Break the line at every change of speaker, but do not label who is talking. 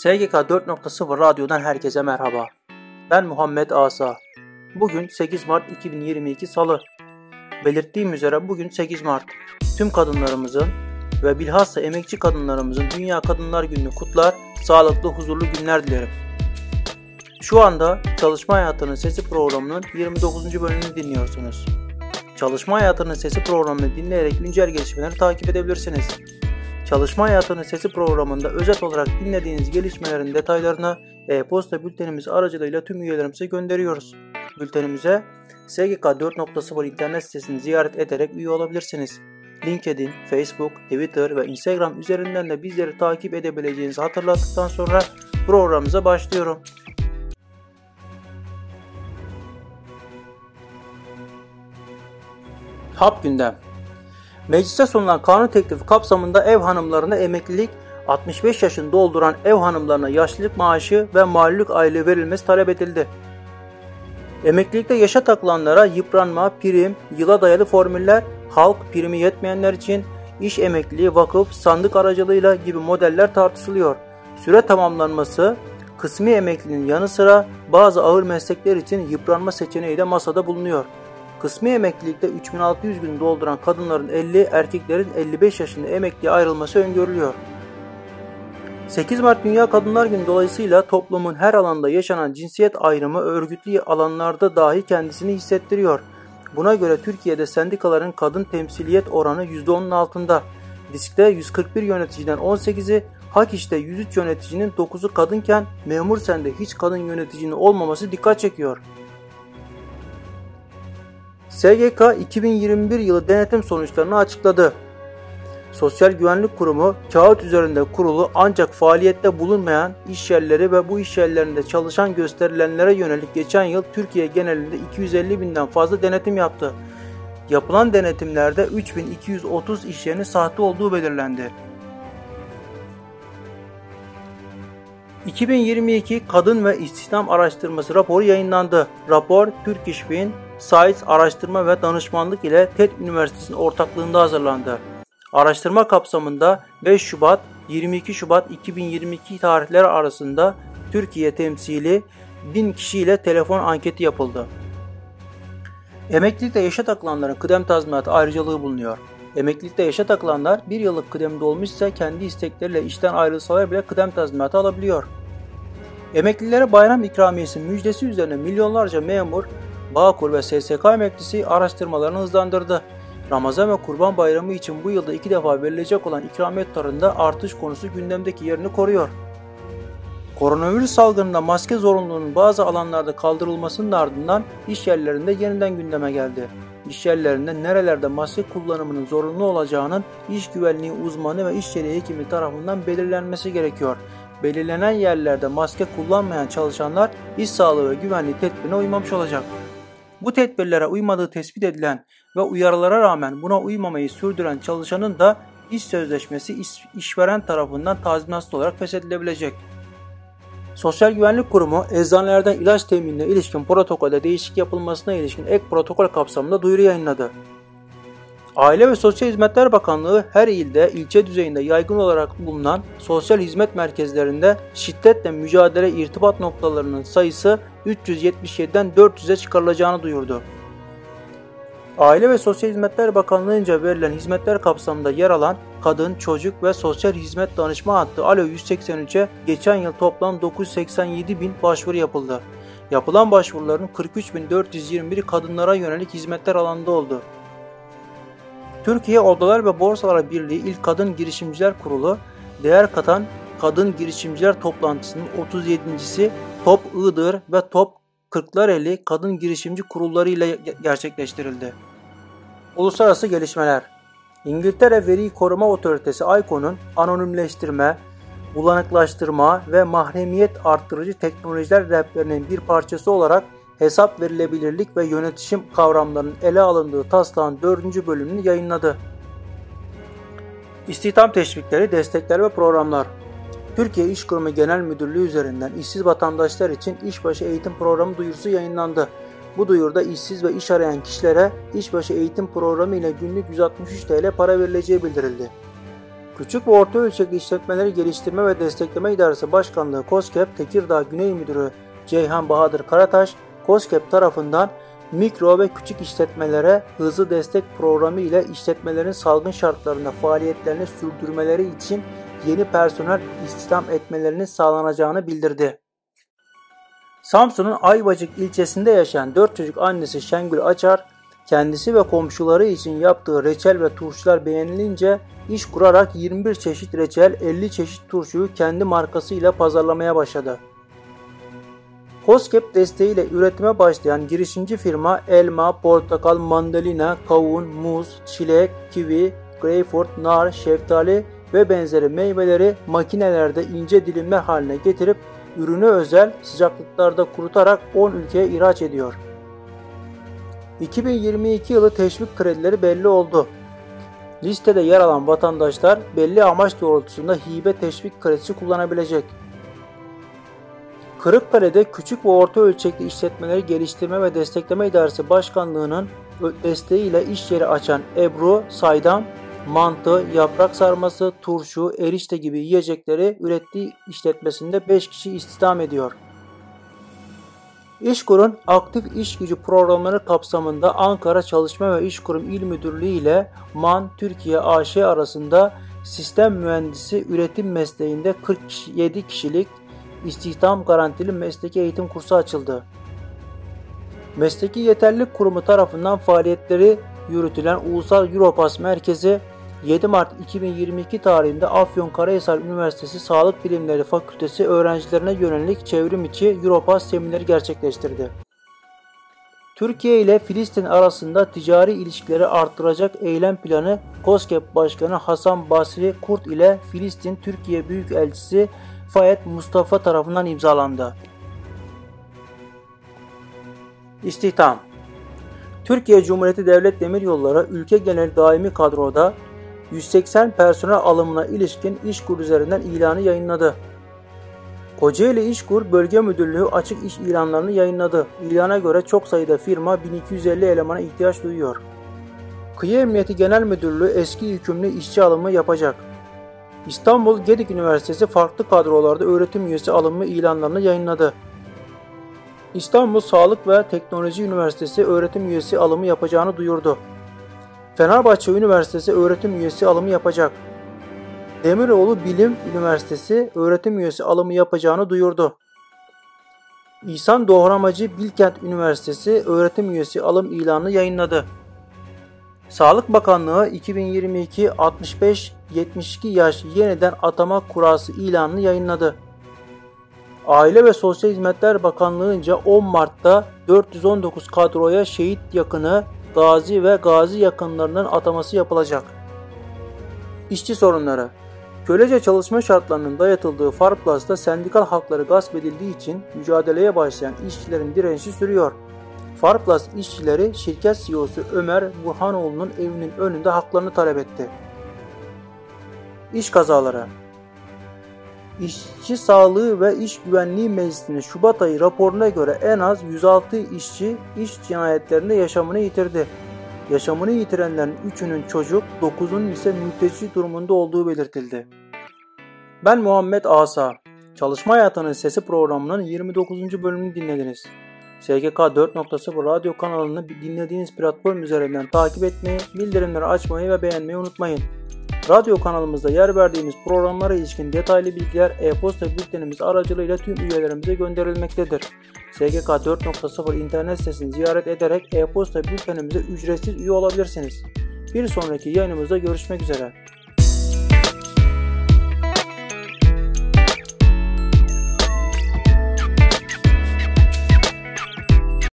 SGK 4.0 Radyo'dan herkese merhaba. Ben Muhammed Asa. Bugün 8 Mart 2022 Salı. Belirttiğim üzere bugün 8 Mart. Tüm kadınlarımızın ve bilhassa emekçi kadınlarımızın Dünya Kadınlar Günü'nü kutlar, sağlıklı, huzurlu günler dilerim. Şu anda Çalışma Hayatının Sesi programının 29. bölümünü dinliyorsunuz. Çalışma Hayatının Sesi programını dinleyerek güncel gelişmeleri takip edebilirsiniz. Çalışma Hayatının Sesi programında özet olarak dinlediğiniz gelişmelerin detaylarını e-posta bültenimiz aracılığıyla tüm üyelerimize gönderiyoruz. Bültenimize SGK 4.0 internet sitesini ziyaret ederek üye olabilirsiniz. LinkedIn, Facebook, Twitter ve Instagram üzerinden de bizleri takip edebileceğinizi hatırlattıktan sonra programımıza başlıyorum. Hap gündem Meclise sunulan kanun teklifi kapsamında ev hanımlarına emeklilik, 65 yaşını dolduran ev hanımlarına yaşlılık maaşı ve malulük aylığı verilmesi talep edildi. Emeklilikte yaşa takılanlara yıpranma, prim, yıla dayalı formüller, halk primi yetmeyenler için iş emekliliği, vakıf, sandık aracılığıyla gibi modeller tartışılıyor. Süre tamamlanması, kısmi emekliliğin yanı sıra bazı ağır meslekler için yıpranma seçeneği de masada bulunuyor. Kısmi emeklilikte 3600 gün dolduran kadınların 50, erkeklerin 55 yaşında emekliye ayrılması öngörülüyor. 8 Mart Dünya Kadınlar Günü dolayısıyla toplumun her alanda yaşanan cinsiyet ayrımı örgütlü alanlarda dahi kendisini hissettiriyor. Buna göre Türkiye'de sendikaların kadın temsiliyet oranı %10'un altında. Disk'te 141 yöneticiden 18'i, Hak işte 103 yöneticinin 9'u kadınken memur sende hiç kadın yöneticinin olmaması dikkat çekiyor. SGK 2021 yılı denetim sonuçlarını açıkladı. Sosyal Güvenlik Kurumu kağıt üzerinde kurulu ancak faaliyette bulunmayan iş yerleri ve bu iş yerlerinde çalışan gösterilenlere yönelik geçen yıl Türkiye genelinde 250 binden fazla denetim yaptı. Yapılan denetimlerde 3230 iş yerinin sahte olduğu belirlendi. 2022 Kadın ve İstihdam Araştırması raporu yayınlandı. Rapor Türk İş Science Araştırma ve Danışmanlık ile TED Üniversitesi'nin ortaklığında hazırlandı. Araştırma kapsamında 5 Şubat 22 Şubat 2022 tarihleri arasında Türkiye temsili 1000 kişiyle telefon anketi yapıldı. Emeklilikte yaşa takılanların kıdem tazminatı ayrıcalığı bulunuyor. Emeklilikte yaşa takılanlar bir yıllık kıdemde olmuşsa kendi istekleriyle işten ayrılsalar bile kıdem tazminatı alabiliyor. Emeklilere bayram ikramiyesi müjdesi üzerine milyonlarca memur, Bağkur ve SSK emeklisi araştırmalarını hızlandırdı. Ramazan ve Kurban Bayramı için bu yılda iki defa verilecek olan ikramiye tutarında artış konusu gündemdeki yerini koruyor. Koronavirüs salgınında maske zorunluluğunun bazı alanlarda kaldırılmasının ardından iş yerlerinde yeniden gündeme geldi. İş yerlerinde nerelerde maske kullanımının zorunlu olacağının iş güvenliği uzmanı ve iş yeri hekimi tarafından belirlenmesi gerekiyor. Belirlenen yerlerde maske kullanmayan çalışanlar iş sağlığı ve güvenliği tedbirine uymamış olacak. Bu tedbirlere uymadığı tespit edilen ve uyarılara rağmen buna uymamayı sürdüren çalışanın da iş sözleşmesi iş, işveren tarafından tazminatsız olarak feshedilebilecek. Sosyal Güvenlik Kurumu eczanelerden ilaç teminine ilişkin protokolde değişik yapılmasına ilişkin ek protokol kapsamında duyuru yayınladı. Aile ve Sosyal Hizmetler Bakanlığı her ilde ilçe düzeyinde yaygın olarak bulunan sosyal hizmet merkezlerinde şiddetle mücadele irtibat noktalarının sayısı 377'den 400'e çıkarılacağını duyurdu. Aile ve Sosyal Hizmetler Bakanlığı'nca verilen hizmetler kapsamında yer alan Kadın, Çocuk ve Sosyal Hizmet Danışma hattı Alo 183'e geçen yıl toplam 987 bin başvuru yapıldı. Yapılan başvuruların 43.421'i kadınlara yönelik hizmetler alanında oldu. Türkiye Odalar ve Borsalar Birliği İlk Kadın Girişimciler Kurulu, değer katan kadın girişimciler toplantısının 37.si Top Iğdır ve Top Kırklareli Kadın Girişimci Kurulları ile gerçekleştirildi. Uluslararası gelişmeler İngiltere Veri Koruma Otoritesi ICO'nun anonimleştirme, bulanıklaştırma ve mahremiyet arttırıcı teknolojiler rehberinin bir parçası olarak hesap verilebilirlik ve yönetişim kavramlarının ele alındığı taslağın 4. bölümünü yayınladı. İstihdam teşvikleri, destekler ve programlar Türkiye İş Kurumu Genel Müdürlüğü üzerinden işsiz vatandaşlar için işbaşı eğitim programı duyurusu yayınlandı. Bu duyurda işsiz ve iş arayan kişilere işbaşı eğitim programı ile günlük 163 TL para verileceği bildirildi. Küçük ve orta ölçekli işletmeleri geliştirme ve destekleme idaresi başkanlığı COSGAP Tekirdağ Güney Müdürü Ceyhan Bahadır Karataş, COSGAP tarafından mikro ve küçük işletmelere hızlı destek programı ile işletmelerin salgın şartlarında faaliyetlerini sürdürmeleri için yeni personel istihdam etmelerinin sağlanacağını bildirdi. Samsun'un Ayvacık ilçesinde yaşayan 4 çocuk annesi Şengül Açar, kendisi ve komşuları için yaptığı reçel ve turşular beğenilince iş kurarak 21 çeşit reçel, 50 çeşit turşuyu kendi markasıyla pazarlamaya başladı. COSGAP desteğiyle üretime başlayan girişimci firma elma, portakal, mandalina, kavun, muz, çilek, kivi, greyfurt, nar, şeftali ve benzeri meyveleri makinelerde ince dilimler haline getirip ürünü özel sıcaklıklarda kurutarak 10 ülkeye ihraç ediyor. 2022 yılı teşvik kredileri belli oldu. Listede yer alan vatandaşlar belli amaç doğrultusunda hibe teşvik kredisi kullanabilecek. Kırıkkale'de küçük ve orta ölçekli işletmeleri geliştirme ve destekleme idaresi başkanlığının desteğiyle iş yeri açan Ebru Saydam, mantı, yaprak sarması, turşu, erişte gibi yiyecekleri ürettiği işletmesinde 5 kişi istihdam ediyor. İşkur'un aktif iş gücü programları kapsamında Ankara Çalışma ve İşkurum İl Müdürlüğü ile MAN Türkiye AŞ arasında sistem mühendisi üretim mesleğinde 47 kişilik istihdam garantili mesleki eğitim kursu açıldı. Mesleki Yeterlilik Kurumu tarafından faaliyetleri yürütülen Ulusal Europass Merkezi 7 Mart 2022 tarihinde Afyonkarahisar Üniversitesi Sağlık Bilimleri Fakültesi öğrencilerine yönelik çevrim içi Europass semineri gerçekleştirdi. Türkiye ile Filistin arasında ticari ilişkileri arttıracak eylem planı COSGAP Başkanı Hasan Basri Kurt ile Filistin Türkiye Büyükelçisi Fayed Mustafa tarafından imzalandı. İstihdam Türkiye Cumhuriyeti Devlet Demiryolları ülke genel daimi kadroda 180 personel alımına ilişkin İşkur üzerinden ilanı yayınladı. Kocaeli İşkur Bölge Müdürlüğü açık iş ilanlarını yayınladı. İlana göre çok sayıda firma 1250 elemana ihtiyaç duyuyor. Kıyı Emniyeti Genel Müdürlüğü eski yükümlü işçi alımı yapacak. İstanbul Gedik Üniversitesi farklı kadrolarda öğretim üyesi alımı ilanlarını yayınladı. İstanbul Sağlık ve Teknoloji Üniversitesi öğretim üyesi alımı yapacağını duyurdu. Fenerbahçe Üniversitesi öğretim üyesi alımı yapacak. Demiroğlu Bilim Üniversitesi öğretim üyesi alımı yapacağını duyurdu. İhsan Doğramacı Bilkent Üniversitesi öğretim üyesi alım ilanı yayınladı. Sağlık Bakanlığı 2022 65 72 yaş yeniden atama kurası ilanını yayınladı. Aile ve Sosyal Hizmetler Bakanlığı'nca 10 Mart'ta 419 kadroya şehit yakını, gazi ve gazi yakınlarının ataması yapılacak. İşçi sorunları Kölece çalışma şartlarının dayatıldığı Farplas'ta sendikal hakları gasp edildiği için mücadeleye başlayan işçilerin direnişi sürüyor. Farplas işçileri şirket CEO'su Ömer Burhanoğlu'nun evinin önünde haklarını talep etti. İş kazaları İşçi Sağlığı ve İş Güvenliği Meclisi'nin Şubat ayı raporuna göre en az 106 işçi iş cinayetlerinde yaşamını yitirdi. Yaşamını yitirenlerin 3'ünün çocuk, 9'unun ise mülteci durumunda olduğu belirtildi. Ben Muhammed Asa. Çalışma Hayatının Sesi programının 29. bölümünü dinlediniz. SGK 4.0 radyo kanalını dinlediğiniz platform üzerinden takip etmeyi, bildirimleri açmayı ve beğenmeyi unutmayın. Radyo kanalımızda yer verdiğimiz programlara ilişkin detaylı bilgiler e-posta bültenimiz aracılığıyla tüm üyelerimize gönderilmektedir. SGK 4.0 internet sitesini ziyaret ederek e-posta bültenimize ücretsiz üye olabilirsiniz. Bir sonraki yayınımızda görüşmek üzere.